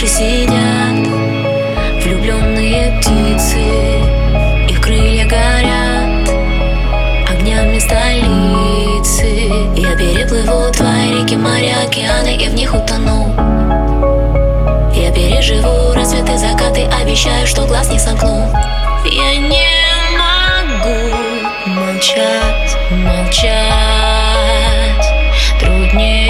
крыше сидят Влюбленные птицы Их крылья горят Огнями столицы. Я переплыву твои реки, моря, океаны И в них утону. Я переживу рассветы, закаты Обещаю, что глаз не сомкну. Я не могу молчать, молчать. Труднее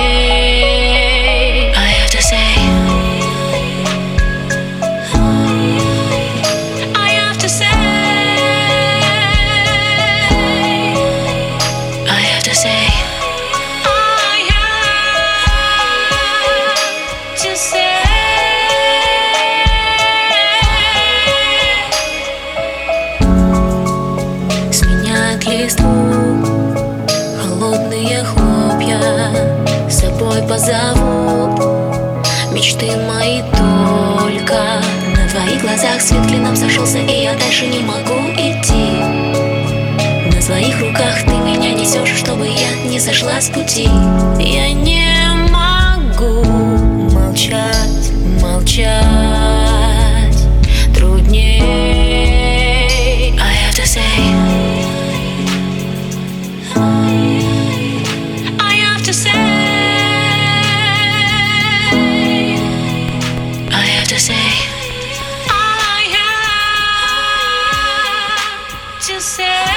мечты мои только. На твоих глазах свет клином сошелся И я дальше не могу идти. На своих руках ты меня несешь Чтобы я не сошла с пути. Я не могу молчать, молчать. Труднее I have to say. say